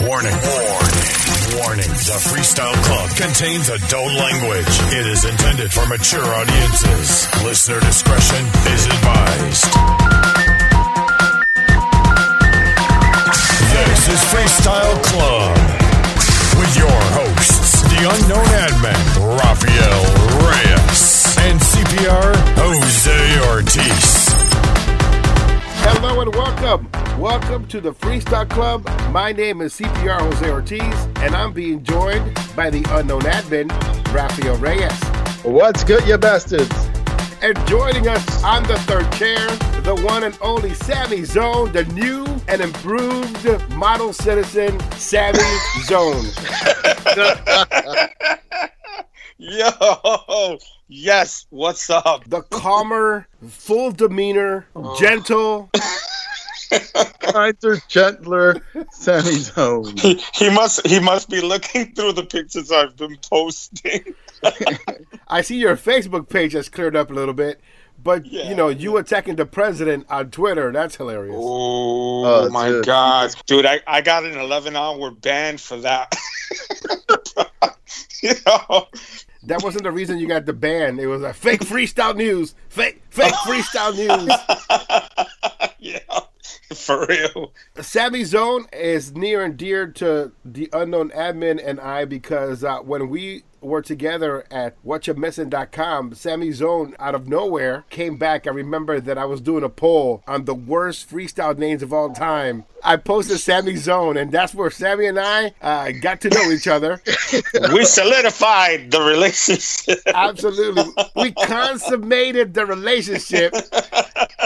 Warning. Warning. Warning. The Freestyle Club contains adult language. It is intended for mature audiences. Listener discretion is advised. This is Freestyle Club with your hosts, the unknown admin, Rafael Reyes, and CPR Jose Ortiz. Hello and welcome. Welcome to the Freestyle Club. My name is CPR Jose Ortiz, and I'm being joined by the unknown admin, Rafael Reyes. What's good, you bastards? And joining us on the third chair, the one and only Sammy Zone, the new and improved model citizen, Sammy Zone. Yo, yes, what's up? The calmer, full demeanor, oh. gentle. Kinder, gentler Sammy Zone. He, he must he must be looking through the pictures I've been posting. I see your Facebook page has cleared up a little bit, but Yeah, you know, you attacking the president on Twitter, that's hilarious. Oh, Oh, my dude. god, dude! I, I got an 11 hour ban for that. you know, That wasn't the reason you got the ban. It was a fake freestyle news. Fake fake freestyle news. yeah, for real. Sammy Zone is near and dear to the unknown admin and I because uh, when we were together at whatchamissing.com, Sammy Zone out of nowhere came back. I remember that I was doing a poll on the worst freestyle names of all time. I posted Sammy Zone, and that's where Sammy and I uh, got to know each other. We solidified the relationship. Absolutely. We consummated the relationship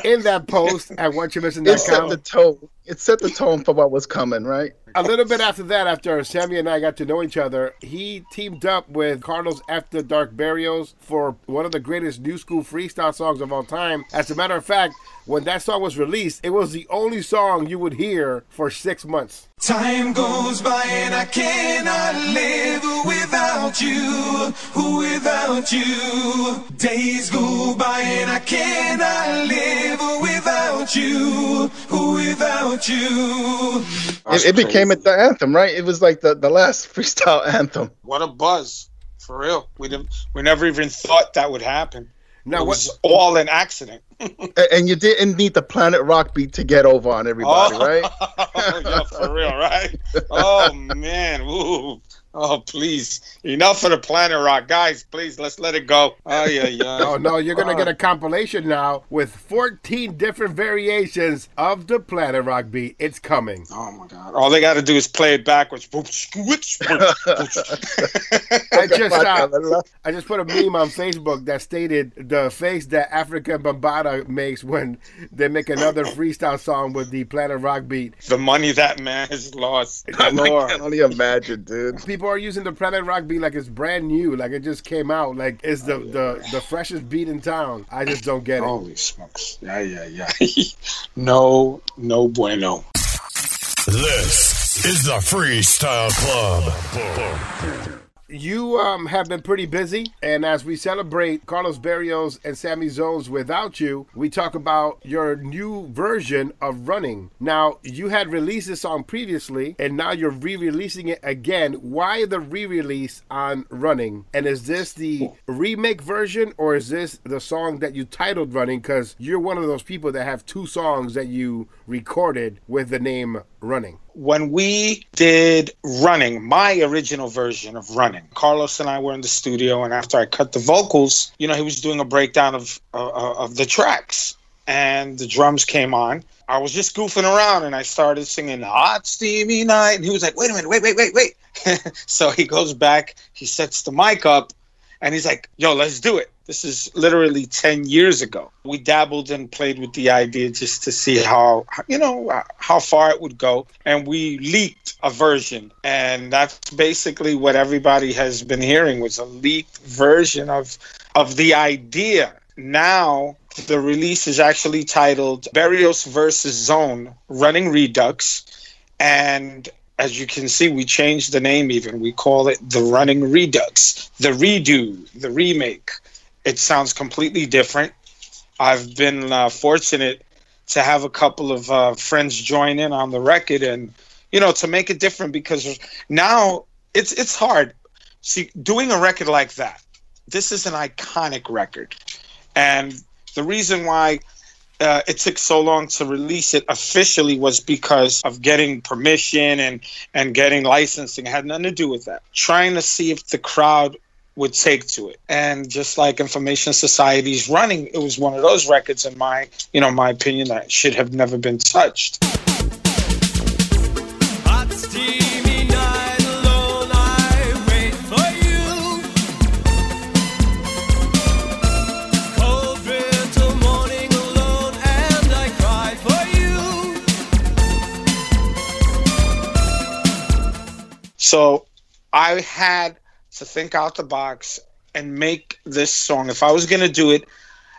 in that post at It set whatchamissing.com. the tone. It set the tone for what was coming, right? a little bit after that, after Sammy and I got to know each other, he teamed up with Carlos After Dark Barrios for one of the greatest new school freestyle songs of all time. As a matter of fact, when that song was released, it was the only song you would hear for six months. Time goes by and I cannot live without you, without you. Days go by and I cannot live without you, without you. It, it became the anthem, right? It was like the, the last freestyle anthem. What a buzz, for real. We didn't. We never even thought that would happen. Now, it what, was all an accident. A- And you didn't need the Planet Rock beat to get over on everybody, oh, right? yeah, for real, right? Oh man, Ooh. Oh please, enough of the Planet Rock, guys. Please, let's let it go. Oh yeah, yeah. Oh no, you're gonna get a compilation now with 14 different variations of the Planet Rock beat. It's coming. Oh my God! All they got to do is play it backwards. I just uh, I just put a meme on Facebook that stated the face that Afrika Bambaataa makes when they make another freestyle song with the Planet Rock beat. the money that man has lost. I Lord. can only imagine, dude. People are using the Planet Rock beat like it's brand new, like it just came out, like it's the the, the freshest beat in town. I just don't get it. Holy smokes! Yeah, yeah, yeah. no, no bueno. This is the Freestyle Club. You um, have been pretty busy, and as we celebrate Carlos Barrios and Sammy Zones without you, we talk about your new version of Running. Now, you had released this song previously, and now you're re releasing it again. Why the re release on Running? And is this the remake version, or is this the song that you titled Running? Because you're one of those people that have two songs that you recorded with the name Running. When we did running my original version of running carlos and i were in the studio and after i cut the vocals you know he was doing a breakdown of uh, of the tracks and the drums came on. I was just goofing around and i started singing hot steamy night and he was like wait a minute wait wait wait wait. So he goes back he sets the mic up and he's like yo let's do it this is literally 10 years ago. We dabbled and played with the idea just to see how you know how far it would go. And we leaked a version. And that's basically what everybody has been hearing was a leaked version of of the idea. Now the release is actually titled Barrios versus Zone Running Redux. And as you can see, we changed the name even. We call it the Running Redux, the redo, the remake. It sounds completely different. I've been uh, fortunate to have a couple of uh, friends join in on the record, and you know, to make it different because now it's it's hard. See, doing a record like that, this is an iconic record, and the reason why uh, it took so long to release it officially was because of getting permission and and getting licensing. It had nothing to do with that. Trying to see if the crowd would take to it, and just like Information Society's running, it was one of those records, in my you know my opinion, that should have never been touched. Hot steamy night alone, I wait for you. Cold winter morning alone, and I cry for you. So I had to think out the box and make this song. If I was going to do it,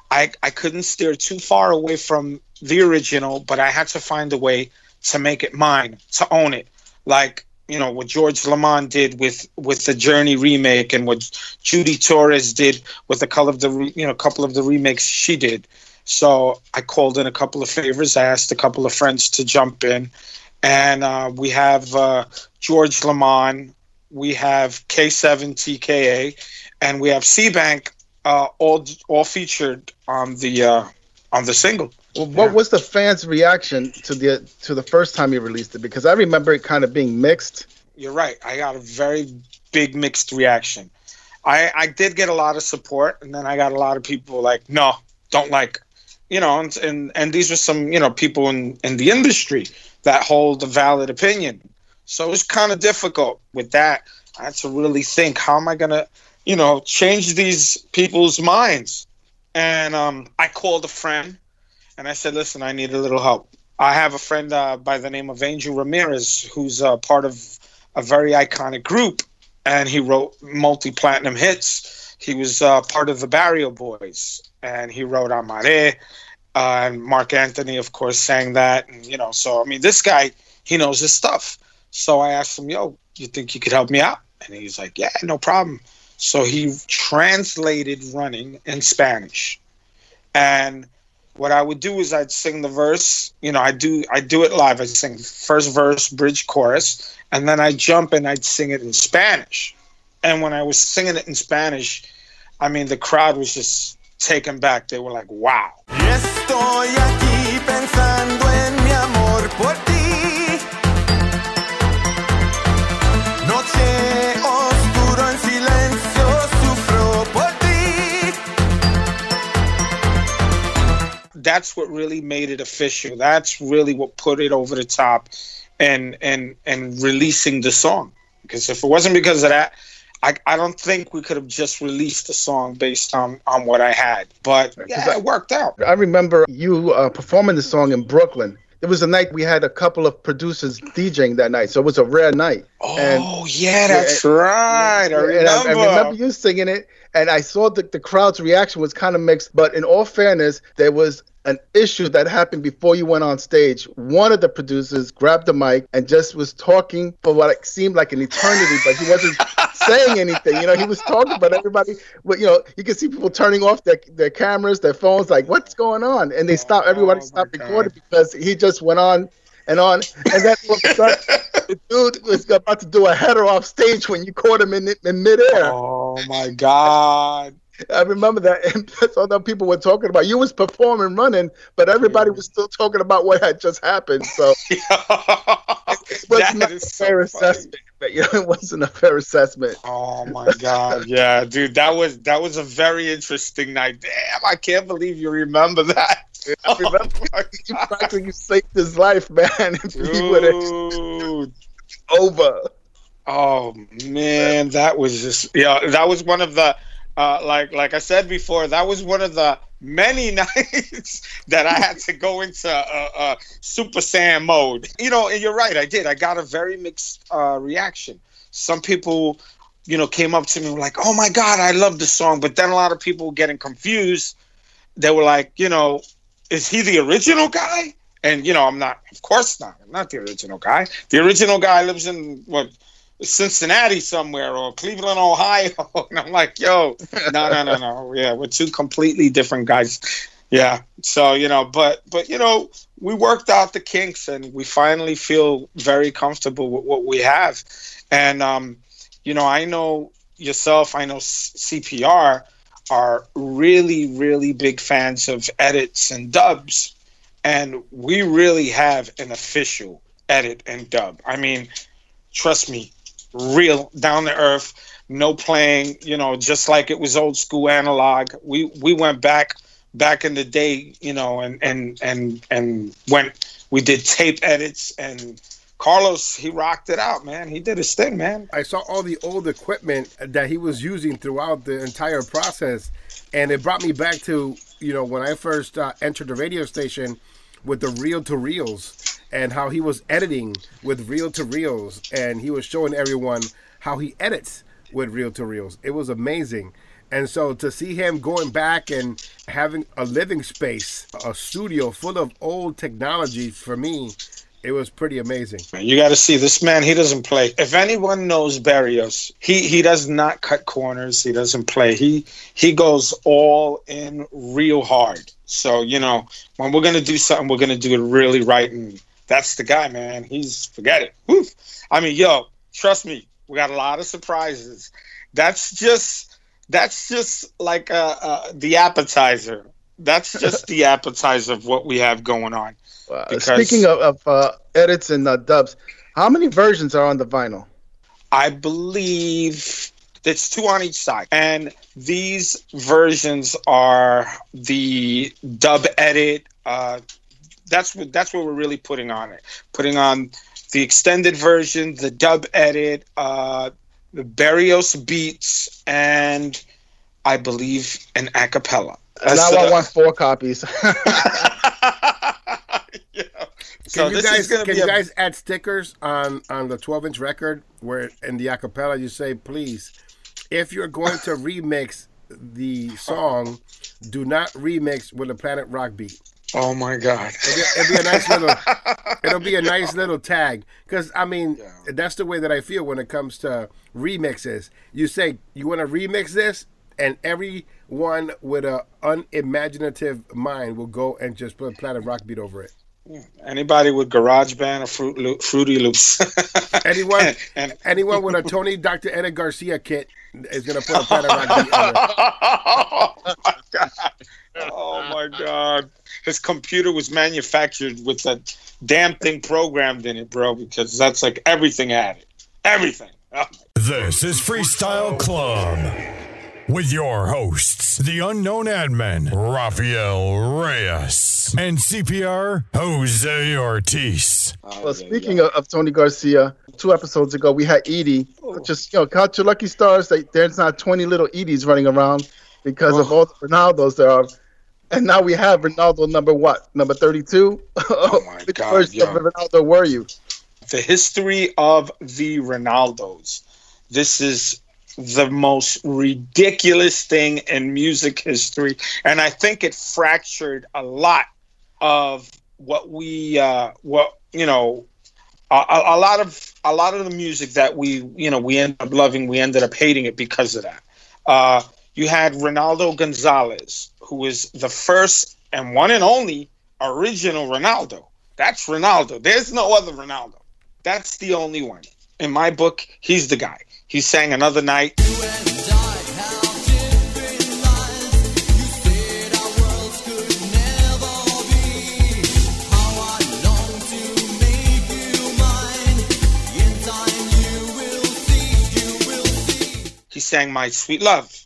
I, I couldn't steer too far away from the original, but I had to find a way to make it mine, to own it. Like, you know, what George LaMond did with with the Journey remake and what Judy Torres did with a couple of the you know, couple of the remakes she did. So I called in a couple of favors. I asked a couple of friends to jump in. And uh, we have uh, George LaMond, we have K7 TKA, and we have C-Bank uh, all all featured on the uh, on the single. Well, what Yeah. was the fans' reaction to the to the first time you released it? Because I remember it kind of being mixed. You're right. I got a very big mixed reaction. I I did get a lot of support, and then I got a lot of people like, no, don't like, you know, and and, and these were some you know people in in the industry that hold a valid opinion. So it was kind of difficult with that. I had to really think, how am I gonna, you know, change these people's minds? And um, I called a friend, and I said, listen, I need a little help. I have a friend uh, by the name of Angel Ramirez, who's uh, part of a very iconic group, and he wrote multi-platinum hits. He was uh, part of the Barrio Boyzz, and he wrote Amare, uh, and Marc Anthony, of course, sang that. And you know, so I mean, this guy, he knows his stuff. So I asked him, "Yo, you think you could help me out?" And he's like, "Yeah, no problem." So he translated "Running" in Spanish, and what I would do is I'd sing the verse. You know, I do I do it live. I sing first verse, bridge, chorus, and then I jump and I'd sing it in Spanish. And when I was singing it in Spanish, I mean, the crowd was just taken back. They were like, "Wow." That's what really made it official. That's really what put it over the top and and and releasing the song. Because if it wasn't because of that, I, I don't think we could have just released the song based on on what I had. But yeah, it worked out. I remember you uh, performing the song in Brooklyn. It was a night we had a couple of producers DJing that night, so it was a rare night. And- Oh yeah, that's right. I And remember. I, I remember you singing it, and I saw that the crowd's reaction was kind of mixed. But in all fairness, there was an issue that happened before you went on stage. One of the producers grabbed the mic and just was talking for what seemed like an eternity, but he wasn't saying anything. You know, he was talking, but everybody, but you know, you could see people turning off their, their cameras, their phones, like, what's going on? And they stopped, everybody Oh, stopped God. recording because he just went on and on. And then all of a sudden, the dude was about to do a header off stage when you caught him in, in midair. Oh my god. I remember that. And that's all that people were talking about. You was performing, running, but everybody was still talking about what had just happened. So it was not a so fair assessment. But, you know, it wasn't a fair assessment. Oh my god, yeah, dude, that was that was a very interesting night. Damn, I can't believe you remember that. I oh, remember Oh you practically saved his life, man. If he would have Dude. over. Oh man, that was just yeah, that was one of the uh, like like I said before, that was one of the many nights that I had to go into uh, uh, Super Saiyan mode. You know, and you're right, I did. I got a very mixed uh, reaction. Some people, you know, came up to me like, "Oh my god, I love the song," but then a lot of people getting confused. They were like, you know, is he the original guy? And you know, I'm not. Of course not. I'm not the original guy. The original guy lives in what Cincinnati somewhere or Cleveland, Ohio. And I'm like, yo, no, no, no, no. Yeah, we're two completely different guys. Yeah. So, you know, but but you know, we worked out the kinks and we finally feel very comfortable with what we have. And um, you know, I know yourself, I know CPR are really really big fans of edits and dubs and we really have an official edit and dub. I mean, trust me, real down to earth, no playing, you know, just like it was old school analog. We we went back back in the day, you know, and and and and went we did tape edits and Carlos, he rocked it out, man. He did his thing, man. I saw all the old equipment that he was using throughout the entire process, and it brought me back to you know when I first uh, entered the radio station with the reel to reels and how he was editing with reel to reels, and he was showing everyone how he edits with reel to reels. It was amazing. And so to see him going back and having a living space, a studio full of old technology for me, it was pretty amazing. You got to see this man. He doesn't play. If anyone knows Barrios, he he does not cut corners. He doesn't play. He he goes all in real hard. So you know when we're gonna do something, we're gonna do it really right. And that's the guy, man. He's forget it. Woof. I mean, yo, trust me, we got a lot of surprises. That's just that's just like uh, uh, the appetizer. That's just the appetizer of what we have going on. Uh, because speaking of, of uh, edits and uh, dubs, how many versions are on the vinyl? I believe it's two on each side, and these versions are the dub edit. Uh, that's what that's what we're really putting on it. Putting on the extended version, the dub edit, uh, the Barrios beats, and I believe an acapella. And now I want four copies. yeah. So can you guys can you a... guys add stickers on on the 12 inch record where in the acapella you say please if you're going to remix the song do not remix with a Planet Rock beat. Oh my God! It'll be, it'll be a nice little. it'll be a nice little tag because I mean yeah. that's the way that I feel when it comes to remixes. You say you want to remix this, and everyone with a unimaginative mind will go and just put a Planet Rock beat over it. Anybody with GarageBand or Fruit Loop, Fruity Loops. anyone, and, and, anyone with a Tony Dr. Eddie Garcia kit is gonna put a Planet Rock beat on it. Oh my god! Oh my god! his computer was manufactured with that damn thing programmed in it, bro, because that's like everything had it. Everything. Oh. This is Freestyle Club with your hosts, the unknown admin, Rafael Reyes, and CPR Jose Ortiz. Oh, well, speaking of, of, Tony Garcia, two episodes ago we had Edie. Oh. Just you know, count your lucky stars that there's not 20 little Edies running around because oh. of all the Ronaldos there are. And now we have Ronaldo number what? Number 32? Oh my Which God, version of Ronaldo were you? The history of the Ronaldos. This is the most ridiculous thing in music history. And I think it fractured a lot of what we, uh, what, you know, a, a, lot of a lot of the music that we you know we ended up loving we ended up hating it because of that uh, you had ronaldo gonzalez who was the first and one and only original Ronaldo. That's Ronaldo. There's no other Ronaldo. That's the only one. In my book, he's the guy. He sang Another Night. He sang My Sweet Love.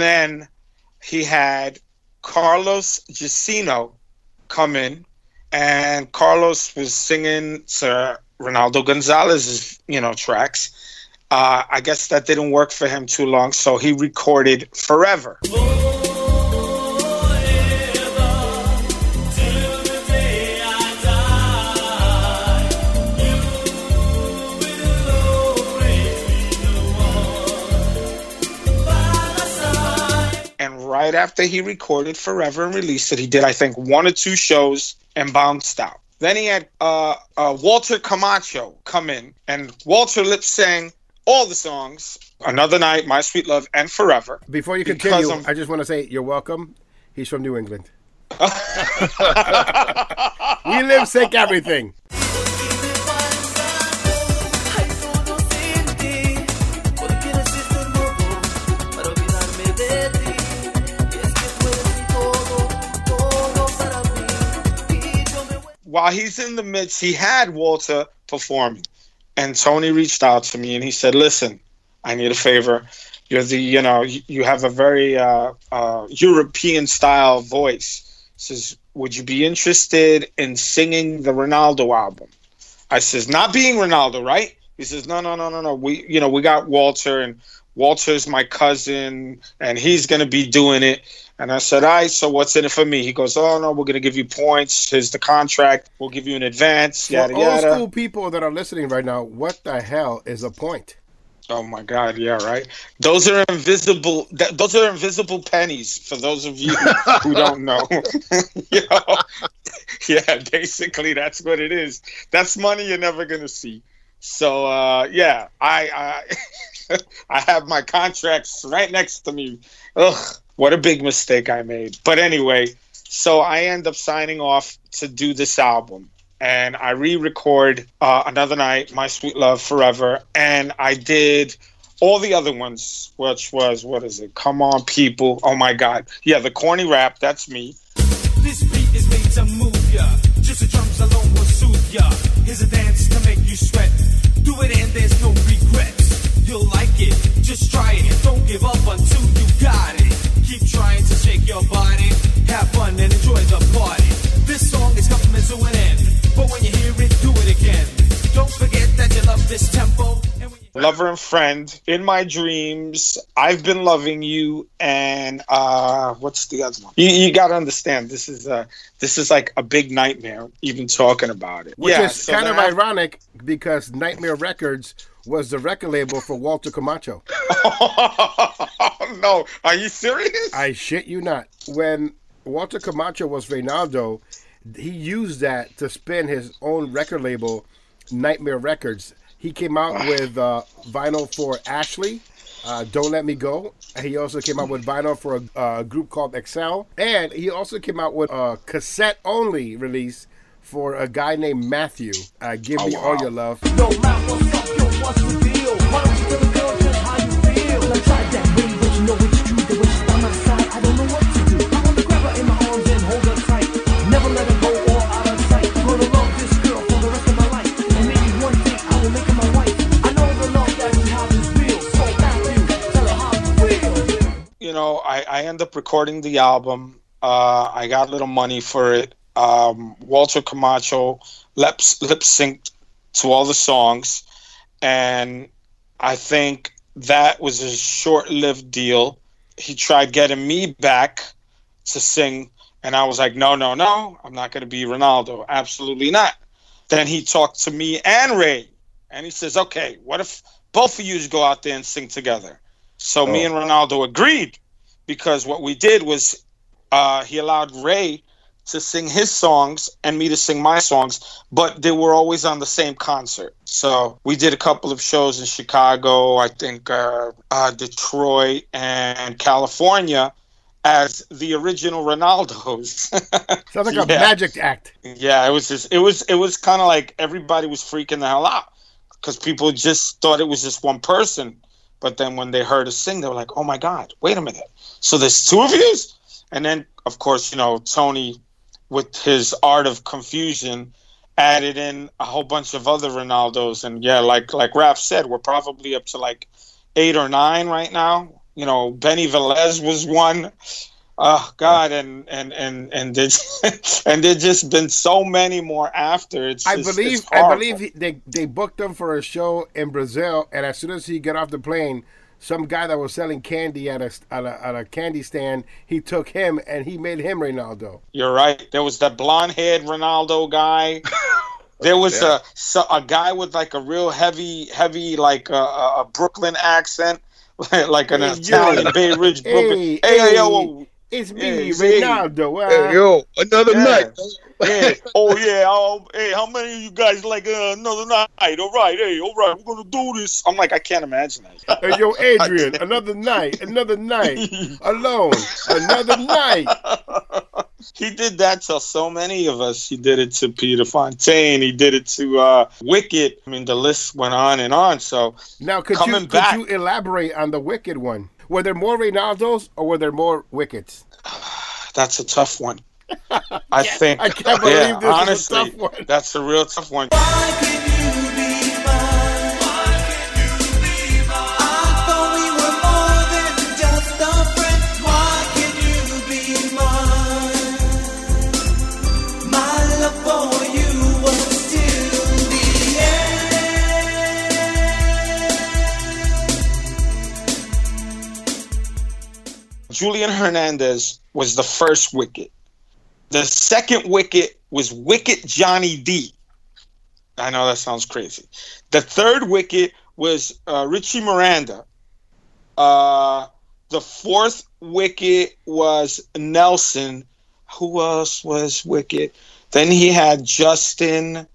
Then he had Carlos Jacino come in, and Carlos was singing Sir Ronaldo Gonzalez's, you know, tracks. Uh, I guess that didn't work for him too long, so he recorded Forever. Right after he recorded Forever and released it, he did, I think, one or two shows and bounced out. Then he had uh, uh, Walter Camacho come in, and Walter lip sang all the songs. Another night, My Sweet Love, and Forever. Before you continue, I'm- I just want to say you're welcome. He's from New England. we live sick everything. While he's in the midst, he had Walter performing, and Tony reached out to me and he said, "Listen, I need a favor. You're the, you know, you have a very uh, uh, European style voice. He Says, would you be interested in singing the Ronaldo album?" I says, "Not being Ronaldo, right?" He says, "No, no, no, no, no. We, you know, we got Walter, and Walter's my cousin, and he's gonna be doing it." And I said, "All right. So what's in it for me?" He goes, "Oh no, we're gonna give you points. Here's the contract. We'll give you an advance. For Yada old yada." school people that are listening right now, what the hell is a point? Oh my God! Yeah, right. Those are invisible. Th- those are invisible pennies for those of you who don't know. you know? Yeah, basically that's what it is. That's money you're never gonna see. So uh, yeah, I I, I have my contracts right next to me. Ugh, what a big mistake I made. But anyway, so I end up signing off to do this album. And I re-record uh, another night, "My Sweet Love Forever," and I did all the other ones, which was what is it? Come on, people! Oh my God, yeah, the corny rap. That's me. This beat is made to move ya. Just the drums alone will soothe ya. Here's a dance to make you sweat. Do it and there's no regrets. You'll like it, just try it. Don't give up until you got it. Keep trying to shake your body. Have fun and enjoy the party. This song is coming to an end. But when you hear it, do it again. Don't forget that you love this tempo. And Lover and friend in my dreams. I've been loving you, and uh, what's the other one? You, you got to understand. This is uh, this is like a big nightmare. Even talking about it, Which yeah, is so kind of I- ironic because Nightmare Records was the record label for Walter Camacho. no, are you serious? I shit you not. When Walter Camacho was Reynaldo, he used that to spin his own record label, Nightmare Records. He came out with uh, vinyl for Ashley, uh, Don't Let Me Go. He also came out with vinyl for a uh, group called Excel. And he also came out with a cassette only release for a guy named Matthew. Uh, Give Me All Your Love. No matter what's up, yo, what's the deal? Why don't you tell the girl just how you feel? Well, I tried that way, but you know it's true. The way she's by my side, I don't know what to do. I want to grab her in my arms and hold her tight. Never let her go or out of sight. Gonna love this girl for the rest of my life. And maybe one day I will make her my wife. I know the love that you have is real. So Matthew, tell her how you feel. you know, I, I end up recording the album. Uh, I got a little money for it. Um, Walter Camacho lip lip synced to all the songs, and I think that was a short lived deal. He tried getting me back to sing, and I was like, no, no, no, I'm not going to be Ronaldo. Absolutely not. Then he talked to me and Ray, and he says, okay, what if both of you go out there and sing together? So me and Ronaldo agreed because what we did was uh, he allowed Ray to sing his songs and me to sing my songs, but they were always on the same concert. So we did a couple of shows in Chicago, I think uh, uh, Detroit, and California as the original Ronaldos. Sounds like a magic act. Yeah, it was just it was it was kind of like everybody was freaking the hell out because people just thought it was just one person, but then when they heard us sing, they were like, "Oh my God, wait a minute! So there's two of you?" And then, of course, you know Tony, with his art of confusion, added in a whole bunch of other Ronaldos, and yeah, like like Raph said, we're probably up to like eight or nine right now. You know, Benny Velez was one. Oh God, and and and and there's and there's just been so many more after. It's I just, believe it's I believe he, they they booked him for a show in Brazil, and as soon as he got off the plane, some guy that was selling candy at a at a, at a candy stand, he took him and he made him Ronaldo. You're right. There was that blonde-haired Ronaldo guy. There was a so, a guy with like a real heavy, heavy like uh, a, a Brooklyn accent, like an Hey, Italian yo. Bay Ridge Brooklyn. Hey, Hey, hey, yo, It's me, Yeah, see. Ronaldo. ah. Hey, yo, another Yeah. night. yeah. Oh yeah. Oh, hey, how many of you guys like uh, another night? All right. Hey, all right. We're gonna do this. I'm like, I can't imagine that. Hey, yo, Adrian, another night, another night, alone, another night. he did that to so many of us. He did it to Peter Fontaine. He did it to uh, Wicked. I mean, the list went on and on. So Now, could Coming you back. could you elaborate on the wicked one? Were there more Ronaldos or were there more wickets? that's a tough one. I think. I can't believe yeah, this is a honestly, tough one. that's a real tough one. Julian Hernandez was the first wicket. The second wicket was Wicket Johnny D. I know that sounds crazy. The third wicket was uh, Richie Miranda. Uh, the fourth wicket was Nelson. Who else was wicket? Then he had Justin.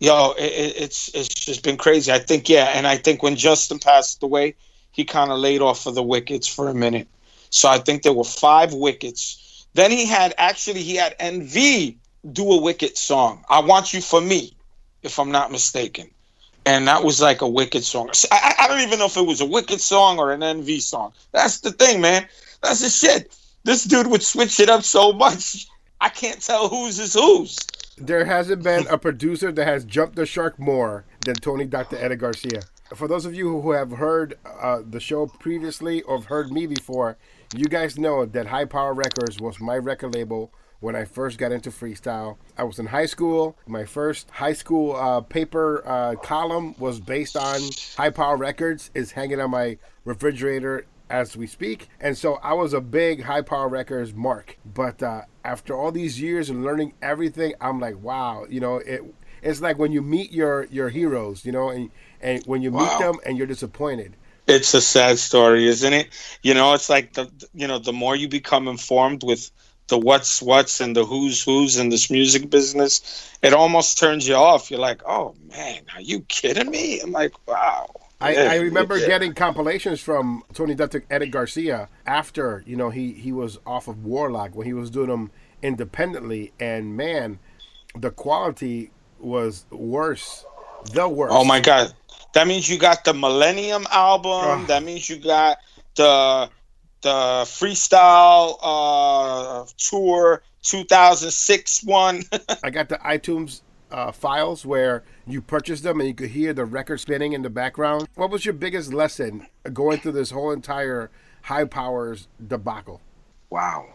Yo, it, it- it's it's just been crazy. I think yeah, and I think when Justin passed away, he kind of laid off of the wickets for a minute. So I think there were five wickets. Then he had actually he had NV do a wicket song. I want you for me, if I'm not mistaken. And that was like a wicked song. I, I don't even know if it was a wicked song or an NV song. That's the thing, man. That's the shit. This dude would switch it up so much. I can't tell whose is whose. There hasn't been a producer that has jumped the shark more than Tony Dr. Eddie Garcia. For those of you who have heard uh, the show previously or have heard me before, you guys know that High Power Records was my record label when I first got into freestyle. I was in high school. My first high school uh, paper uh, column was based on High Power Records. It's hanging on my refrigerator as we speak. And so I was a big High Power Records mark. But uh, after all these years and learning everything, I'm like, wow, you know, it. It's like when you meet your your heroes, you know, and and when you meet them and you're disappointed. It's a sad story, isn't it? You know, it's like the you know the more you become informed with the what's what's and the who's who's in this music business, it almost turns you off. You're like, oh man, are you kidding me? I'm like, wow. I, Yeah, I remember yeah. getting compilations from Tony Dr. Eddie Garcia after you know he he was off of Warlock when he was doing them independently, and man, the quality was worse, the worst. Oh my god, that means you got the Millennium album. Ugh. That means you got the the freestyle uh, tour 2006 one. I got the iTunes uh, files where you purchased them and you could hear the record spinning in the background. What was your biggest lesson going through this whole entire high powers debacle? Wow.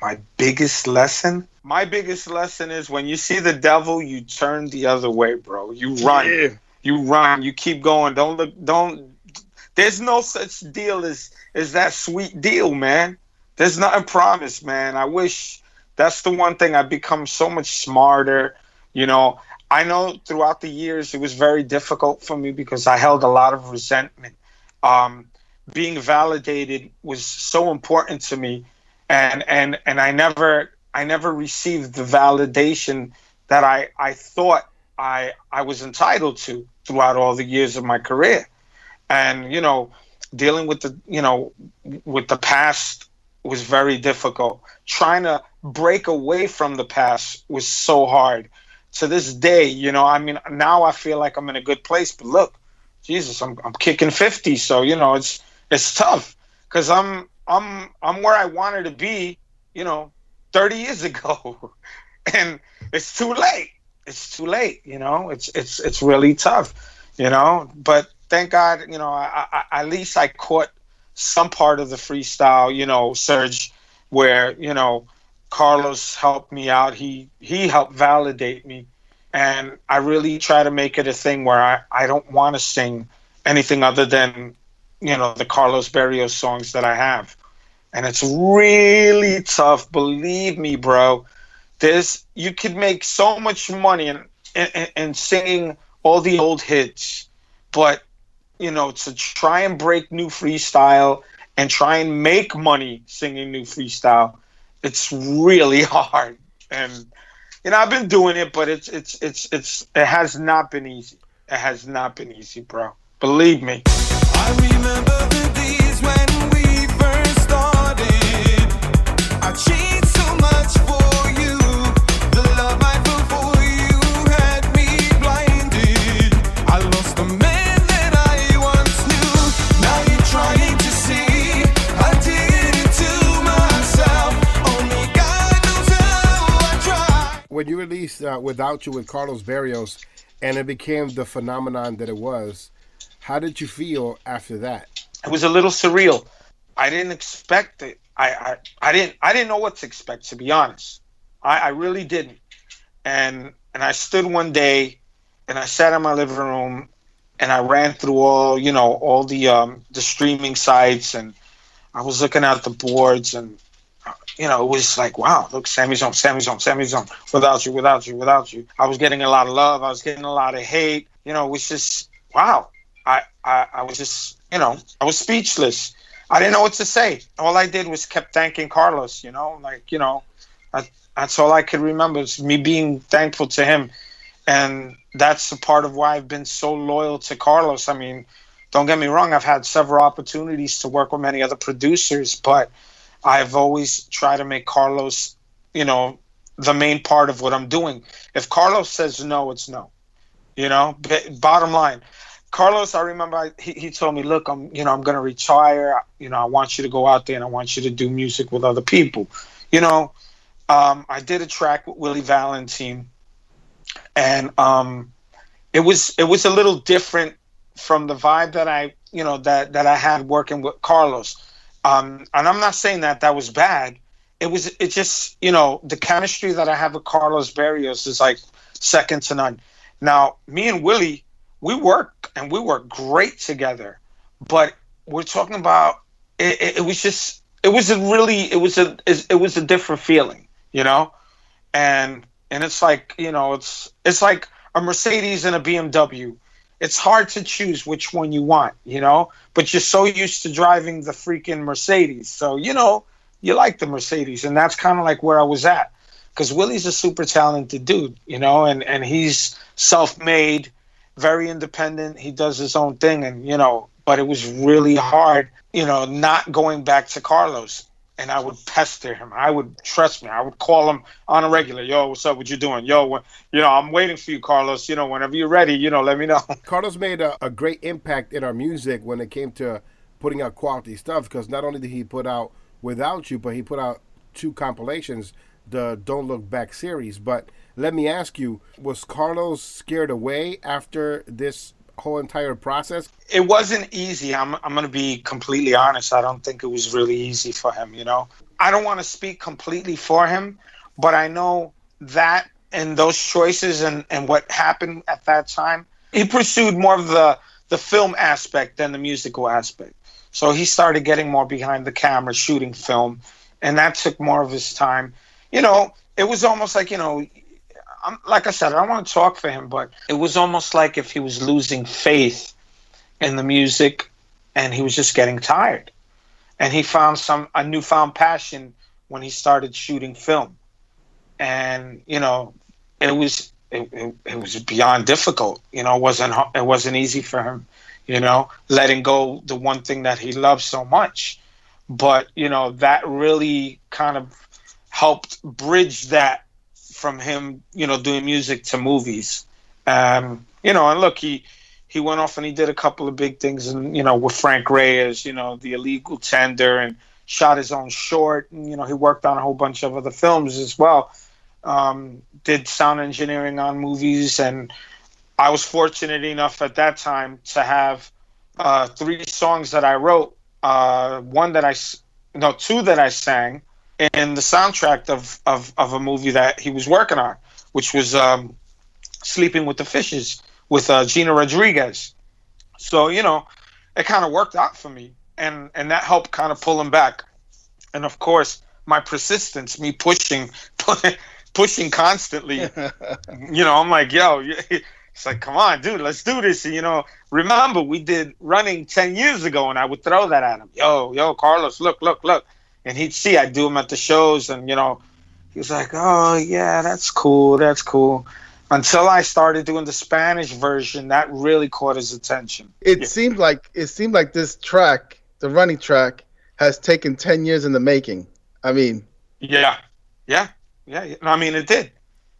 My biggest lesson? My biggest lesson is when you see the devil, you turn the other way, bro. You run. You run. You keep going. Don't look don't there's no such deal as as that sweet deal, man. There's nothing promised, man. I wish that's the one thing I've become so much smarter. You know, I know throughout the years it was very difficult for me because I held a lot of resentment. Um, being validated was so important to me and and and I never I never received the validation that I I thought I I was entitled to throughout all the years of my career. And you know, dealing with the you know with the past was very difficult. Trying to break away from the past was so hard. To this day, you know, I mean, now I feel like I'm in a good place. But look, Jesus, I'm I'm kicking 50, so you know, it's it's tough because I'm I'm I'm where I wanted to be, you know, 30 years ago, and it's too late. It's too late, you know. It's it's it's really tough, you know. But thank God, you know, I, I, at least I caught some part of the freestyle, you know, surge, where you know Carlos helped me out. He he helped validate me, and I really try to make it a thing where I I don't want to sing anything other than you know the Carlos Barrios songs that I have, and it's really tough. Believe me, bro. There's you could make so much money in, in singing all the old hits, but you know to try and break new freestyle and try and make money singing new freestyle it's really hard. And you know, I've been doing it, but it's it's it's it's it has not been easy. It has not been easy, bro. Believe me. I remember the days when When you released uh, Without You with Carlos Barrios and it became the phenomenon that it was, how did you feel after that? it was a little surreal. I didn't expect it. I, I, I didn't I didn't know what to expect to be honest. I, I really didn't. And and I stood one day and I sat in my living room and I ran through all, you know, all the um the streaming sites and I was looking at the boards and you know, it was like, wow, look, Sammy's on, Sammy's on, Sammy's on. Without you, without you, without you. I was getting a lot of love. I was getting a lot of hate. You know, it was just, wow. I, I, I was just, you know, I was speechless. I didn't know what to say. All I did was kept thanking Carlos, you know, like, you know, I, that's all I could remember is me being thankful to him. And that's a part of why I've been so loyal to Carlos. I mean, don't get me wrong, I've had several opportunities to work with many other producers, but I've always tried to make Carlos, you know, the main part of what I'm doing. If Carlos says no, it's no. You know, B- bottom line. Carlos, I remember I, he, he told me, "Look, I'm you know I'm gonna retire. You know, I want you to go out there and I want you to do music with other people." You know, um, I did a track with Willie Valentine, and um, it was it was a little different from the vibe that I you know that that I had working with Carlos. Um, and I'm not saying that that was bad. It was it just you know the chemistry that I have with Carlos Barrios is like second to none. Now me and Willie, we work and we work great together, but we're talking about it, it, it was just it was a really it was a it was a different feeling, you know, and and it's like you know it's it's like a Mercedes and a BMW it's hard to choose which one you want, you know. But you're so used to driving the freaking Mercedes, so you know you like the Mercedes, and that's kind of like where I was at. Because Willie's a super talented dude, you know, and and he's self-made, very independent. He does his own thing, and you know. But it was really hard, you know, not going back to Carlos. And I would pester him. I would trust me. I would call him on a regular. Yo, what's up? What you doing? Yo, when, you know, I'm waiting for you, Carlos. You know, whenever you're ready, you know, let me know. Carlos made a, a great impact in our music when it came to putting out quality stuff because not only did he put out Without You, but he put out two compilations, the Don't Look Back series. But let me ask you, was Carlos scared away after this whole entire process? it wasn't easy. I'm I'm gonna be completely honest. I don't think it was really easy for him. You know, I don't want to speak completely for him, but I know that and those choices and and what happened at that time, he pursued more of the the film aspect than the musical aspect. So he started getting more behind the camera, shooting film, and that took more of his time. You know, it was almost like you know. I'm, like I said, I don't want to talk for him, but it was almost like if he was losing faith in the music and he was just getting tired. And he found some a newfound passion when he started shooting film. And you know it was it, it, it was beyond difficult. You know it wasn't it wasn't easy for him you know letting go the one thing that he loved so much. But you know that really kind of helped bridge that from him you know doing music to movies um you know and look he he went off and he did a couple of big things and you know with Frank Reyes, you know, the illegal tender and shot his own short and you know he worked on a whole bunch of other films as well. Um, did sound engineering on movies and I was fortunate enough at that time to have uh, three songs that I wrote, uh, one that I no two that I sang in the soundtrack of, of, of a movie that he was working on, which was um, Sleeping with the Fishes with uh, Gina Rodriguez. So you know, it kind of worked out for me, and and that helped kind of pull him back. And of course, my persistence, me pushing, pushing constantly. you know, I'm like, yo, it's like, come on, dude, let's do this. And, you know, remember we did running ten years ago, and I would throw that at him. Yo, yo, Carlos, look, look, look. And he'd see I do them at the shows, and you know, he was like, "Oh yeah, that's cool, that's cool." Until I started doing the Spanish version, that really caught his attention. It Yeah. seemed like it seemed like this track, the running track, has taken ten years in the making. I mean, Yeah, yeah, yeah. I mean, it did.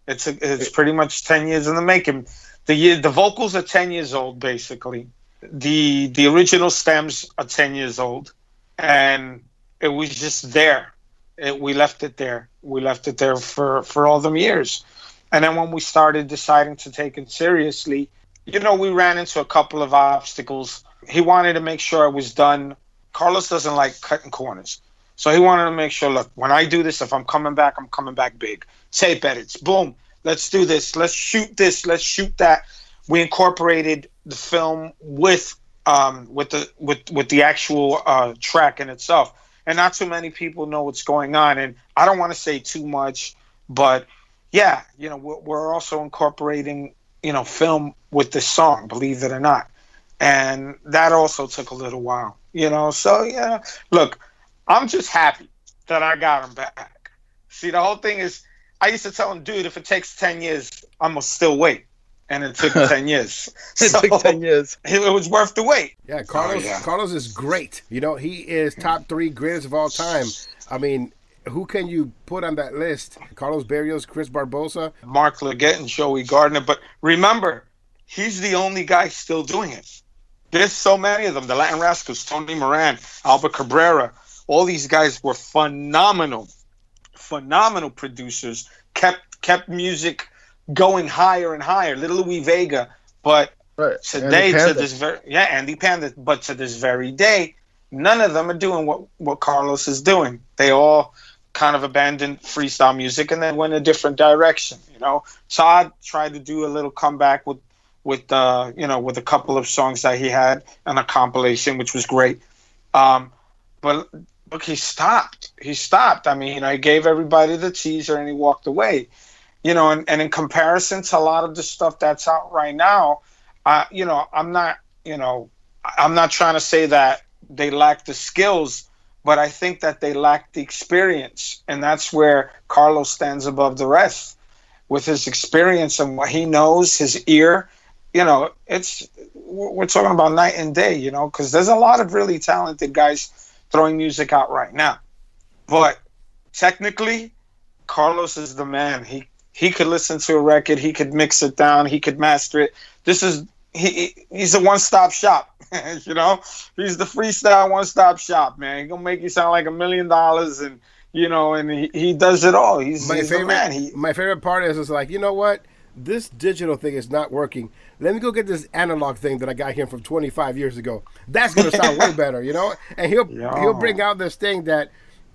It's a, it's pretty much ten years in the making. The year, the vocals are ten years old, basically. The the original stems are ten years old, and it was just there. It, we left it there. We left it there for for all them years, and then when we started deciding to take it seriously, you know, we ran into a couple of obstacles. He wanted to make sure it was done. Carlos doesn't like cutting corners. So he wanted to make sure, look, when I do this, if I'm coming back, I'm coming back big. Tape edits, boom. Let's do this. Let's shoot this. Let's shoot that. We incorporated the film with um, with the with with the actual uh, track in itself, and not too many people know what's going on. And I don't want to say too much, but yeah, you know, we're, we're also incorporating you know film with this song, believe it or not, and that also took a little while. You know, so yeah, look. I'm just happy that I got him back. See, the whole thing is, I used to tell him, dude, if it takes 10 years, I'm to still wait. And it took 10 years. it So, took ten years. It, it was worth the wait. Yeah, Carlos. Oh, yeah. Carlos is great. You know, he is top three greatest of all time. I mean, who can you put on that list? Carlos Barrios, Chris Barbosa. Mark Liggett and Joey Gardner. But remember, he's the only guy still doing it. There's so many of them. The Latin Rascals, Tony Moran, Albert Cabrera. All these guys were phenomenal, phenomenal producers. Kept kept music going higher and higher. Little Louie Vega, but Right. today to this very yeah Andy Panda, but to this very day, none of them are doing what what Carlos is doing. They all kind of abandoned freestyle music and then went a different direction. You know, Todd tried to do a little comeback with with uh you know with a couple of songs that he had on a compilation, which was great. Um, but look, he stopped. He stopped. I mean, I gave everybody the teaser and he walked away. You know, and, and in comparison to a lot of the stuff that's out right now, uh, you know, I'm not, you know, I'm not trying to say that they lack the skills, but I think that they lack the experience, and that's where Carlos stands above the rest with his experience and what he knows, his ear. You know, it's we're talking about night and day. You know, because there's a lot of really talented guys throwing music out right now, but technically, Carlos is the man. He he could listen to a record, he could mix it down, he could master it. This is he he- he's a one stop shop. you know, he's the freestyle one stop shop, man. He gonna make you sound like a million dollars, and you know, and he, he does it all. He's, My he's favorite, man. He, my favorite part is, is like, you know what? This digital thing is not working. Let me go get this analog thing that I got here from 25 years ago. That's gonna sound way better, you know. And he'll Yeah. he'll bring out this thing that,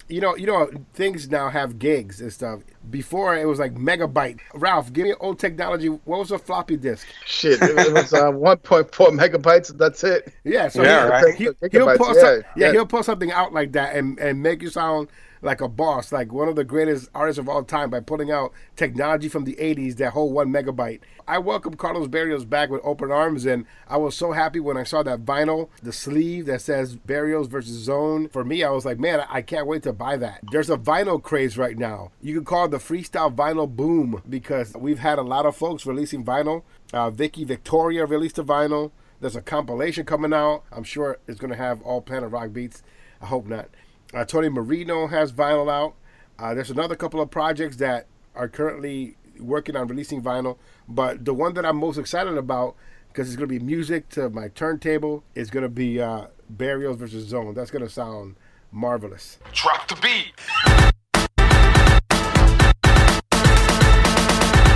you know, you know, things now have gigs and stuff. Before it was like megabyte. Ralph, give me old technology. What was a floppy disk? Shit, it, it was uh, 1.4 megabytes. That's it. Yeah, so Yeah, he, right. he, he'll pull yeah, some, yeah, yeah. he'll pull something out like that and, and make you sound like a boss, like one of the greatest artists of all time by pulling out technology from the 80s that whole one megabyte. I welcome Carlos Barrios back with open arms, and I was so happy when I saw that vinyl, the sleeve that says Barrios versus Zone. For me, I was like, man, I can't wait to buy that. There's a vinyl craze right now. You could call it the freestyle vinyl boom because we've had a lot of folks releasing vinyl. Uh, Vicky Victoria released a vinyl. There's a compilation coming out. I'm sure it's going to have all Planet Rock beats. I hope not. Uh, Tony Marino has vinyl out. Uh, there's another couple of projects that are currently working on releasing vinyl. But the one that I'm most excited about, because it's going to be music to my turntable, is going to be uh, Barrios versus Zone. That's going to sound marvelous. Drop the beat.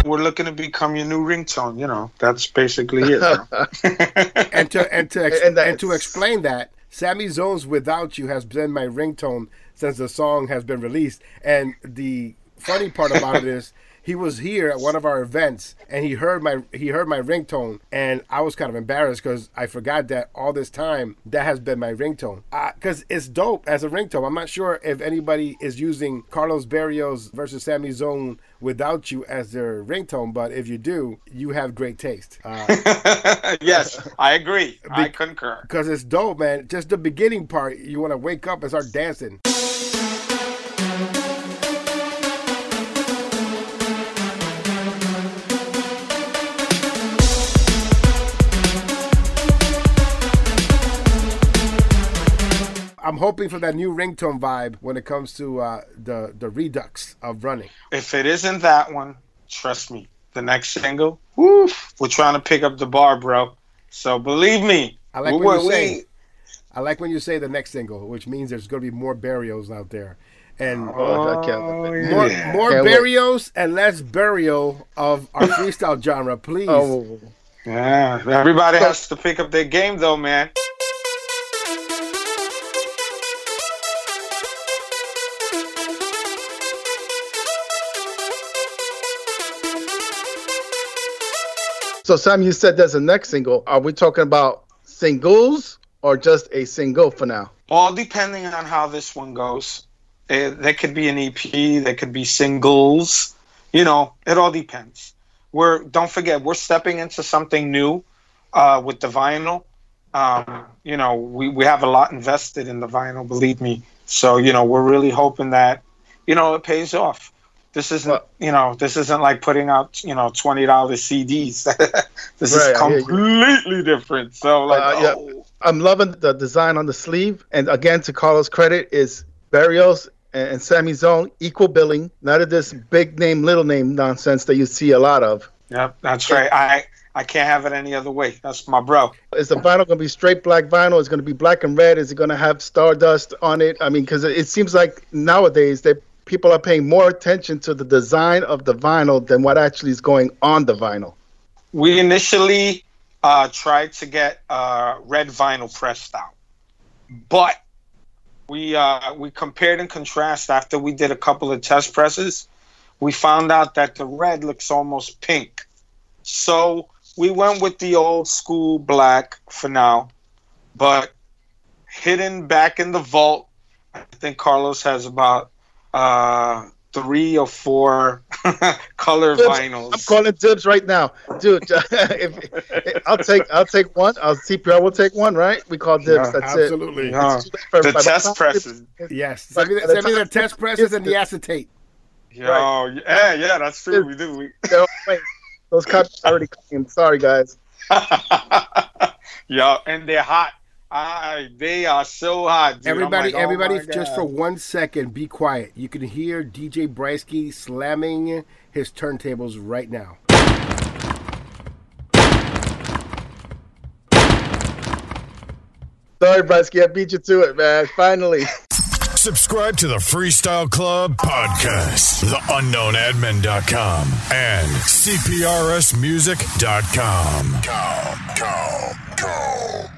we're looking to become your new ringtone. You know, that's basically it. and to and to ex- And and, to explain that Sammy Zones "Without You" has been my ringtone since the song has been released. And the funny part about it is he was here at one of our events and he heard my he heard my ringtone and I was kind of embarrassed because I forgot that all this time that has been my ringtone uh, because it's dope as a ringtone. I'm not sure if anybody is using Carlos Barrios versus Sammy Zone "Without You" as their ringtone, but if you do, you have great taste. Uh, yes, I agree. I concur. Cause it's dope, man. Just the beginning part, you want to wake up and start dancing. Hoping for that new ringtone vibe when it comes to uh, the the redux of running. If it isn't that one, trust me, the next single, woof, we're trying to pick up the bar, bro. So believe me, I like we- what you we- say. I like when you say the next single, which means there's going to be more burials out there, and Oh, I can't wait. more yeah. more Can't wait. burials and less burial of our freestyle genre, please. Oh, Yeah, everybody has to pick up their game, though, man. So Sam, you said there's a next single. Are we talking about singles or just a single for now? All depending on how this one goes. Eh, there could be an EP, there could be singles. You know, it all depends. We're don't forget we're stepping into something new uh, with the vinyl. Um, you know, we, we have a lot invested in the vinyl, believe me. So you know, we're really hoping that you know it pays off. This isn't Well- you know this isn't like putting out you know twenty dollars CDs. this Right, is I hear you. completely different. So like, Uh, yeah. oh. I'm loving the design on the sleeve. And again, to Carlos' credit, is Barrios and, Sammy Zone equal billing, none of this big name, little name nonsense that you see a lot of. Yep, that's right. I I can't have it any other way. That's my bro. Is the vinyl going to be straight black vinyl? Is it going to be black and red? Is it going to have stardust on it? I mean, because it, seems like nowadays that people are paying more attention to the design of the vinyl than what actually is going on the vinyl. We initially uh, tried to get uh, red vinyl pressed out, but we uh, we compared and contrast after we did a couple of test presses. We found out that the red looks almost pink, so we went with the old school black for now. But hidden back in the vault, I think Carlos has about uh, three or four color Dibs. vinyls. I'm calling dibs right now, dude. if, I'll take I'll take one. I'll CPR will take one, right? We call dibs. Yeah, That's it. absolutely. Yeah. It's too late for The everybody. test presses. Yes. Send me, the, By the send me the test presses and the acetate. Yo, yeah, yeah, that's true. We do. We, They're- wait, Those copies already came. Sorry, guys. Yo, and they're hot. I, they are so hot. Dude. Everybody, like, oh everybody, just for one second, be quiet. You can hear DJ Brysky slamming his turntables right now. Sorry, Brysky. I beat you to it, man. Finally. Subscribe to the Freestyle Club podcast, theunknownadmin.com, and CPRSmusic.com. Go, go, go.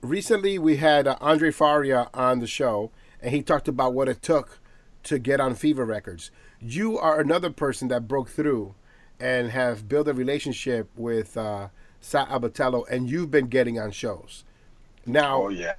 Recently, we had uh, Andre Faria on the show, and he talked about what it took to get on Fever Records. You are another person that broke through and have built a relationship with uh, Sal Abatello, and you've been getting on shows. Now, Oh yeah.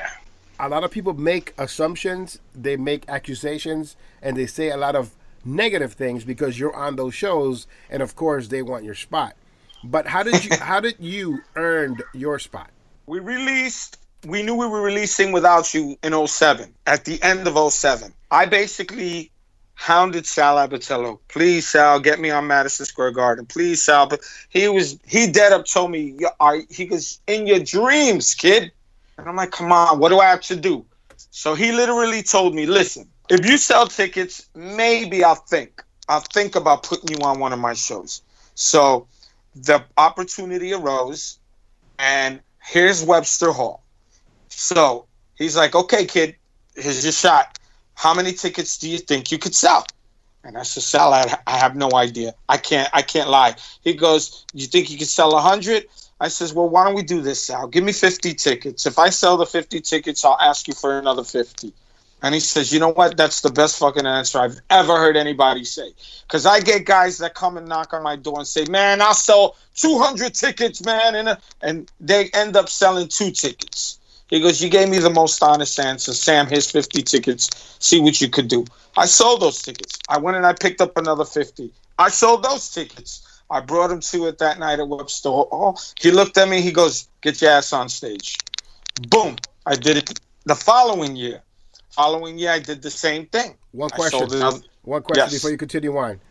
a lot of people make assumptions, they make accusations, and they say a lot of negative things because you're on those shows, and of course they want your spot. But how did you how did you earn your spot? We released. We knew we were releasing without you in 07. At the end of 07, I basically hounded Sal Abatello. Please, Sal, get me on Madison Square Garden. Please, Sal. But he was he dead up told me, "You are he goes in your dreams, kid. And I'm like, come on, what do I have to do? So he literally told me, listen, if you sell tickets, maybe I'll think. I'll think about putting you on one of my shows. So the opportunity arose, and here's Webster Hall. So he's like, okay, kid, here's your shot. How many tickets do you think you could sell? And I said, sell, I, I have no idea. I can't. I can't lie. He goes, you think you could sell a hundred? I says, well, why don't we do this, Sal? Give me fifty tickets. If I sell the fifty tickets, I'll ask you for another fifty. And he says, you know what? That's the best fucking answer I've ever heard anybody say. Because I get guys that come and knock on my door and say, man, I'll sell 200 tickets, man. And, and they end up selling two tickets. He goes, you gave me the most honest answer. Sam, here's 50 tickets. See what you could do. I sold those tickets. I went and I picked up another 50. I sold those tickets. I brought him to it that night at Webster Hall. He looked at me. He goes, get your ass on stage. Boom. I did it the following year. Following year, I did the same thing. One question. One question Yes. before you continue on.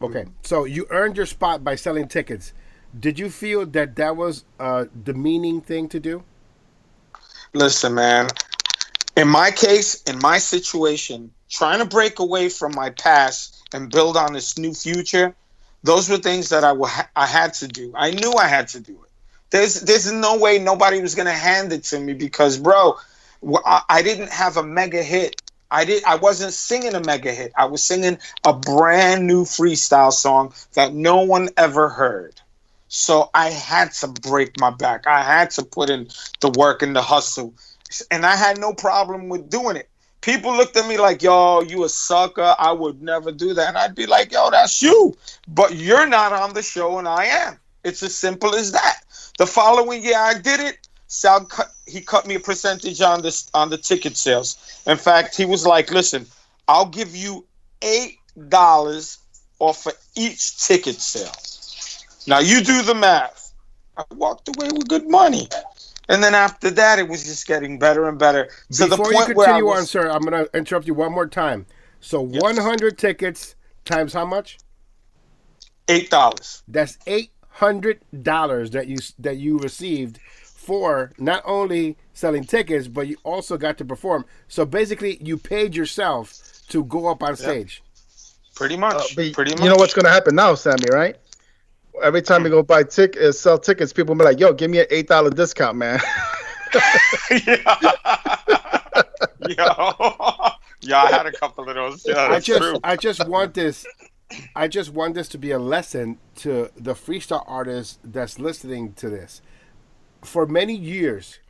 Okay, so you earned your spot by selling tickets. Did you feel that that was a demeaning thing to do? Listen, man. In my case, in my situation, trying to break away from my past and build on this new future, those were things that I wa- I had to do. I knew I had to do it. There's there's no way nobody was gonna hand it to me because, bro, I, didn't have a mega hit. I did. I wasn't singing a mega hit. I was singing a brand new freestyle song that no one ever heard. So I had to break my back. I had to put in the work and the hustle, and I had no problem with doing it. People looked at me like, "Yo, you a sucker. I would never do that." And I'd be like, "Yo, that's you, but you're not on the show, and I am." It's as simple as that. The following year, I did it. Sal cut, he cut me a percentage on this on the ticket sales. In fact, he was like, "Listen, I'll give you eight dollars off of each ticket sale." Now you do the math. I walked away with good money, and then after that, it was just getting better and better the Before point you continue was on, sir, I'm going to interrupt you one more time. So Yes. 100 tickets times how much? eight dollars. That's eight hundred dollars that you that you received for not only selling tickets, but you also got to perform. So basically, you paid yourself to go up on stage. Pretty much. Uh, but pretty much. you know what's going to happen now, Sammy, right? Every time you go buy tick, uh, sell tickets, people be like, "Yo, give me an eight dollar discount, man." Yo, yeah, I had a couple of those. Yeah, I just true. I just want this I just want this to be a lesson to the freestyle artists that's listening to this. For many years,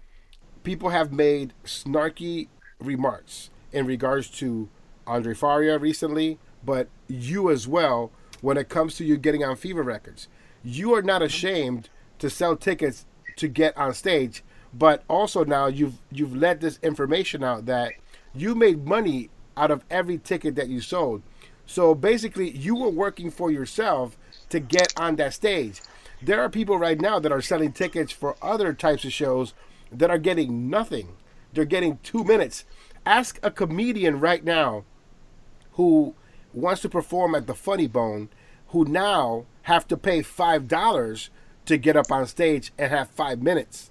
people have made snarky remarks in regards to Andre Faria recently, but you as well when it comes to you getting on Fever Records. You are not ashamed to sell tickets to get on stage, but also now you've you've let this information out that you made money out of every ticket that you sold. So basically, you were working for yourself to get on that stage. There are people right now that are selling tickets for other types of shows that are getting nothing. They're getting two minutes. Ask a comedian right now who wants to perform at the Funny Bone, who now have to pay five dollars to get up on stage and have five minutes.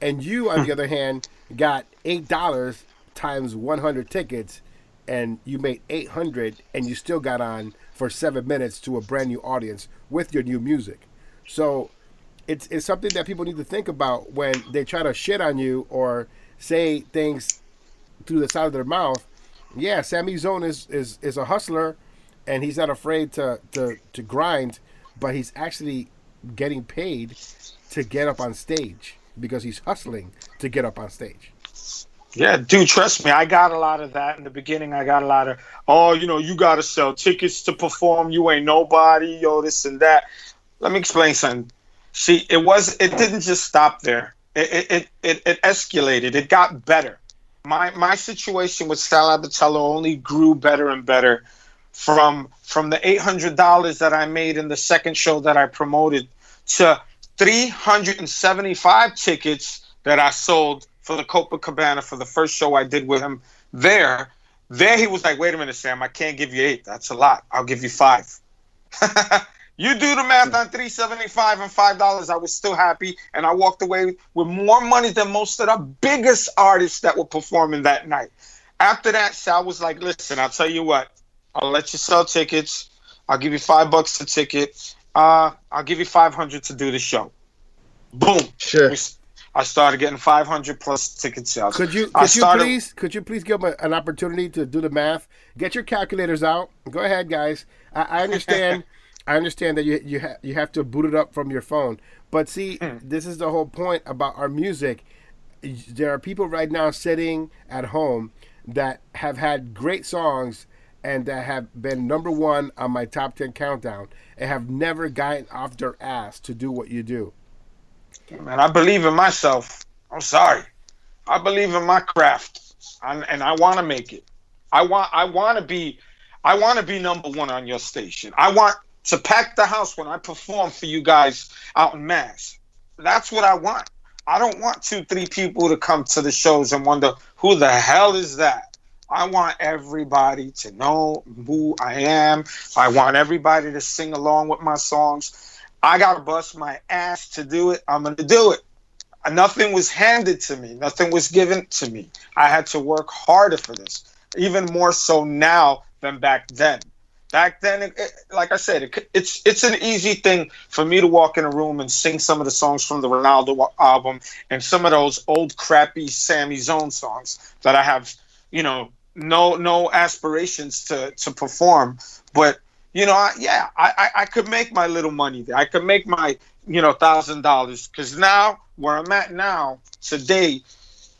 And you, on the hmm. other hand, got eight dollars times one hundred tickets, and you made eight hundred, and you still got on for seven minutes to a brand new audience with your new music. So it's it's something that people need to think about when they try to shit on you or say things through the side of their mouth. Yeah, Sammy Zone is, is, is a hustler and he's not afraid to, to, to grind, but he's actually getting paid to get up on stage because he's hustling to get up on stage. Yeah, dude, trust me, I got a lot of that in the beginning. I got a lot of, oh, you know, you got to sell tickets to perform. You ain't nobody, yo, this and that. Let me explain something. See, it was, it didn't just stop there. It, it, it, it, escalated. It got better. My my situation with Sal Abatello only grew better and better from from the eight hundred dollars that I made in the second show that I promoted to three hundred and seventy five tickets that I sold for the Copacabana for the first show I did with him there. There he was like, wait a minute, Sam, I can't give you eight. That's a lot. I'll give you five. you do the math on 375 and five dollars. I was still happy and I walked away with more money than most of the biggest artists that were performing that night. After that, Sal was like, listen, I'll tell you what, I'll let you sell tickets. I'll give you five bucks a ticket. Uh, I'll give you five hundred to do the show. Boom. Sure. We- I started getting five hundred plus ticket sales. Could you could you please could you please give them a, an opportunity to do the math? Get your calculators out. Go ahead, guys. I, I understand. I understand that you you ha- you have to boot it up from your phone. But see, hmm. this is the whole point about our music. There are people right now sitting at home that have had great songs and that have been number one on my top ten countdown and have never gotten off their ass to do what you do. Man, I believe in myself. I'm sorry. I believe in my craft, and, and I want to make it. I want. I want to be. I want to be number one on your station. I want to pack the house when I perform for you guys out in Mass. That's what I want. I don't want two, three people to come to the shows and wonder who the hell is that. I want everybody to know who I am. I want everybody to sing along with my songs. I gotta bust my ass to do it. I'm gonna do it. nothing was handed to me. Nothing was given to me. I had to work harder for this, even more so now than back then. Back then, it, like I said, it, it's it's an easy thing for me to walk in a room and sing some of the songs from the Ronaldo album and some of those old crappy Sammy Zone songs that I have, you know, no no aspirations to to perform. But you know, I, yeah, I, I I could make my little money there. I could make my you know thousand dollars because now where I'm at now today,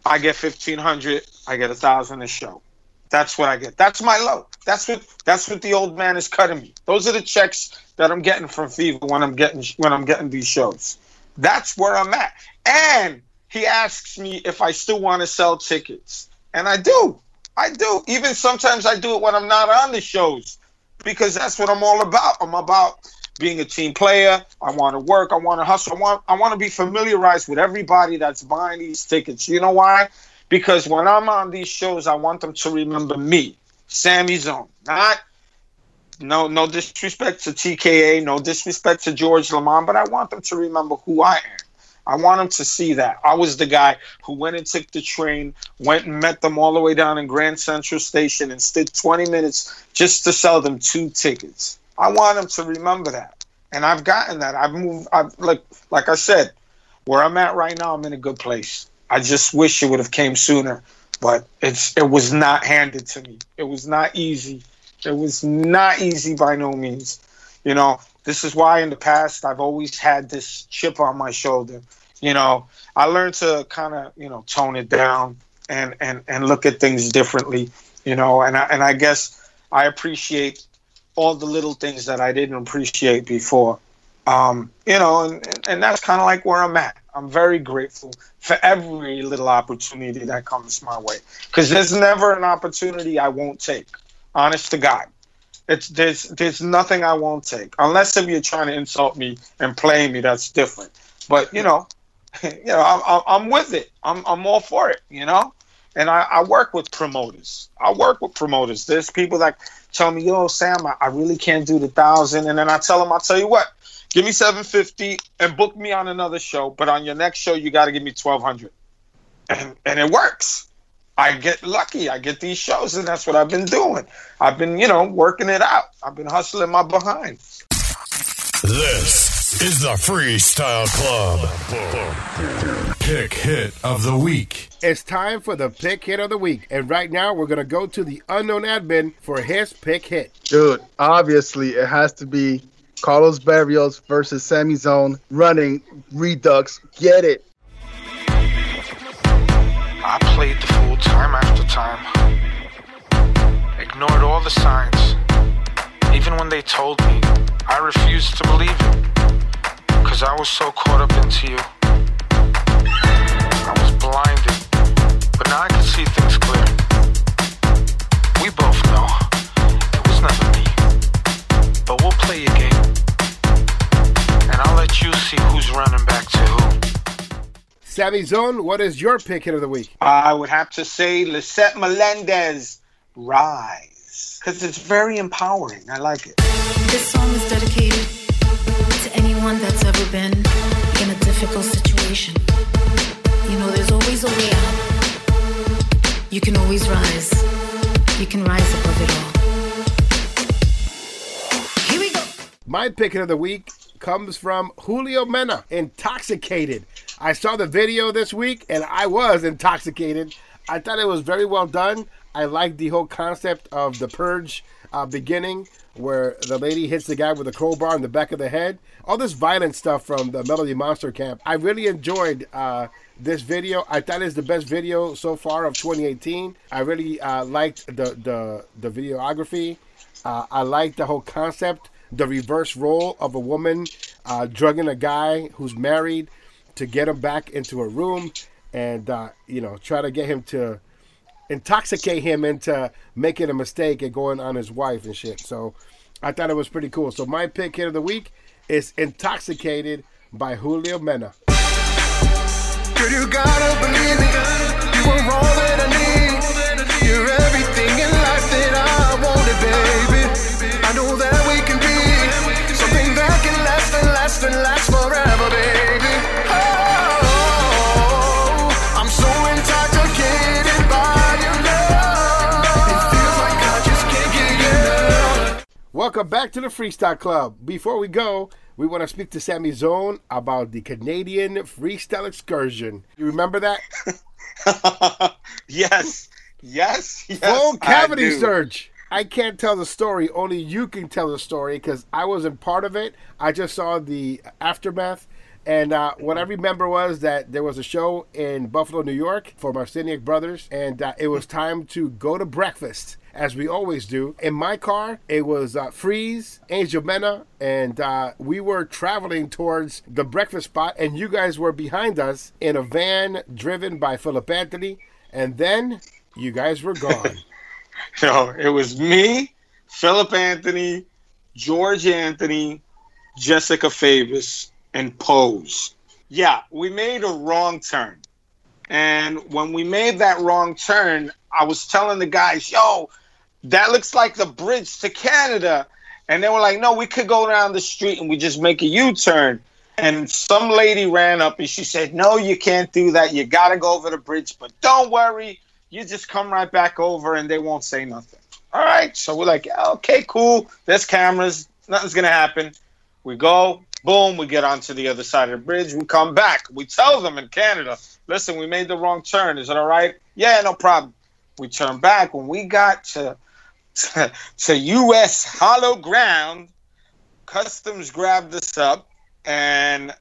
I get fifteen hundred. I get a thousand a show. That's what I get. That's my low. That's what that's what the old man is cutting me. Those are the checks that I'm getting from Fever when I'm getting when I'm getting these shows. That's where I'm at. And he asks me if I still want to sell tickets. And I do. I do. Even sometimes I do it when I'm not on the shows because that's what I'm all about. I'm about being a team player. I want to work. I want to hustle. I want I want to be familiarized with everybody that's buying these tickets. You know why? Because when I'm on these shows, I want them to remember me, Sammy Zone. Not no no disrespect to TKA, no disrespect to George LaMond, but I want them to remember who I am. I want them to see that. I was the guy who went and took the train, went and met them all the way down in Grand Central Station and stood 20 minutes just to sell them two tickets. I want them to remember that. And I've gotten that. I've moved I've like like I said, where I'm at right now, I'm in a good place. I just wish it would have came sooner, but it's it was not handed to me. It was not easy. It was not easy by no means. You know, this is why in the past I've always had this chip on my shoulder. You know, I learned to kind of, you know, tone it down and and and look at things differently, you know, and I, and I guess I appreciate all the little things that I didn't appreciate before. Um, you know, and, and- that's kind of like where I'm at. I'm very grateful for every little opportunity that comes my way because there's never an opportunity I won't take. Honest to God, it's there's there's nothing I won't take unless if you're trying to insult me and play me. That's different. But you know, you know, I'm, I'm, with it. I'm, I'm all for it. You know, and I, I work with promoters. I work with promoters. There's people that tell me, "Yo, Sam, I, I really can't do the thousand. and then I tell them, "I'll tell you what, give me seven fifty and book me on another show. But on your next show, you got to give me twelve hundred, and and it works. I get lucky. I get these shows, and that's what I've been doing. I've been, you know, working it out. I've been hustling my behind. This is the Freestyle Club. Pick hit of the week. It's time for the pick hit of the week. And right now, we're going to go to the unknown admin for his pick hit. Dude, obviously it has to be Carlos Barrios versus Sammy Zone running Redux. Get it. I played the fool time after time. Ignored all the signs. Even when they told me, I refused to believe it. Cause I was so caught up into you. I was blinded. But now I can see things clear. We both know it was me. But we'll play a game. And I'll let you see who's running back to who. Sammy Zone, what is your pick hit of the week? I would have to say Lisette Melendez, Rise. Because it's very empowering. I like it. This song is dedicated to anyone that's ever been in a difficult situation. You know, there's always a way out. You can always rise. You can rise above it all. My pick of the week comes from Julio Mena, Intoxicated. I saw the video this week and I was intoxicated. I thought it was very well done. I like the whole concept of the purge uh, beginning where the lady hits the guy with a crowbar in the back of the head. All this violent stuff from the Melody Monster Camp. I really enjoyed uh, this video. I thought it's the best video so far of 2018. I really uh, liked the, the, the videography. Uh, I like the whole concept, the reverse role of a woman uh, drugging a guy who's married to get him back into a room and, uh, you know, try to get him to intoxicate him into making a mistake and going on his wife and shit. So I thought it was pretty cool. So my pick hit of the week is Intoxicated by Julio Mena. Girl, you nothing lasts forever, baby. Oh, I'm so intoxicated by your love. It feels like I just can't get enough. Welcome back to the Freestyle Club. Before we go, we want to speak to Sammy Zone about the Canadian freestyle excursion. You remember that? yes, yes, yes. Full cavity I do. I can't tell the story. Only you can tell the story because I wasn't part of it. I just saw the aftermath. And uh, what I remember was that there was a show in Buffalo, New York for Marciniak Brothers, and uh, it was time to go to breakfast, as we always do. In my car, it was uh, Freeze, Angel Mena, and uh, we were traveling towards the breakfast spot, and you guys were behind us in a van driven by Philip Anthony, and then you guys were gone. No, it was me, Philip Anthony, George Anthony, Jessica Favis, and Pose. Yeah, we made a wrong turn. And when we made that wrong turn, I was telling the guys, yo, that looks like the bridge to Canada. And they were like, no, we could go down the street and we just make a U turn. And some lady ran up and she said, no, you can't do that. You got to go over the bridge. But don't worry, you just come right back over and they won't say nothing. All right. So we're like, okay, cool. There's cameras. Nothing's going to happen. We go, boom, we get onto the other side of the bridge. We come back. We tell them in Canada, listen, we made the wrong turn. Is it all right? Yeah, no problem. We turn back. When we got to, to, to U.S. hollow ground, customs grabbed us up. And,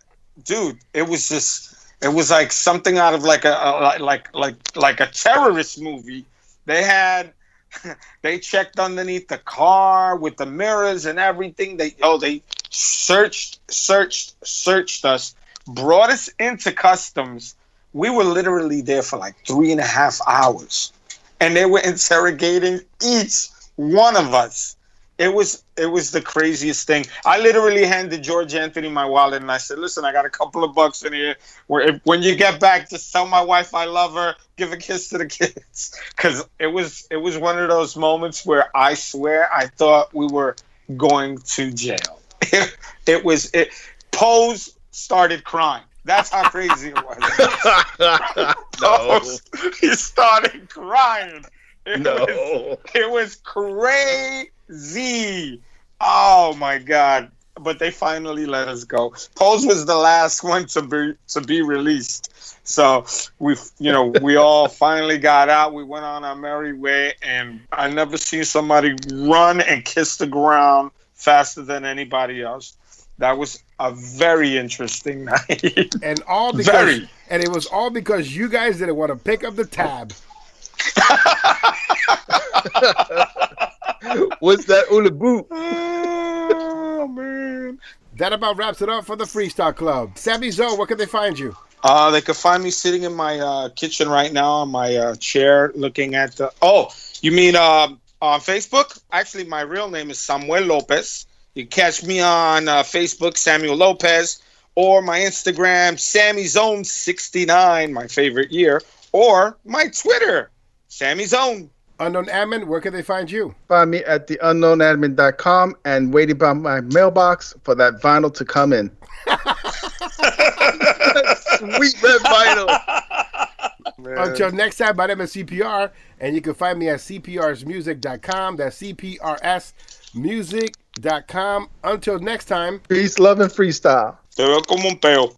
dude, it was just, it was like something out of like a, a like like like a terrorist movie. They had they checked underneath the car with the mirrors and everything. They oh they searched searched searched us, brought us into customs. We were literally there for like three and a half hours, and they were interrogating each one of us. It was it was the craziest thing. I literally handed George Anthony my wallet and I said, "Listen, I got a couple of bucks in here. Where if, when you get back, just tell my wife I love her. Give a kiss to the kids." Because it was it was one of those moments where I swear I thought we were going to jail. It, it was it. Pose started crying. That's how crazy it was. Pose, he started crying. It No. was, it was crazy. Oh my god! But they finally let us go. Pose was the last one to be to be released. So we, you know, we all finally got out. We went on our merry way, and I never seen somebody run and kiss the ground faster than anybody else. That was a very interesting night. and all because Very. and it was all because you guys didn't want to pick up the tab. What's that ula boot? oh man. That about wraps it up for the Freestyle Club. Sammy Zone, where can they find you? Uh, they could find me sitting in my uh, kitchen right now on my uh, chair, looking at the. Oh, you mean um, on Facebook? Actually, my real name is Samuel Lopez. You can catch me on uh, Facebook, Samuel Lopez, or my Instagram, Sammy Zone 69, my favorite year, or my Twitter, Sammy Zone. Unknown Admin, where can they find you? Find me at the unknownadmin.com and waiting by my mailbox for that vinyl to come in. Sweet red vinyl. Until next time, my name is CPR, and you can find me at cprsmusic.com. That's cprsmusic.com. Until next time. Peace, love, and freestyle. Te veo como un peo.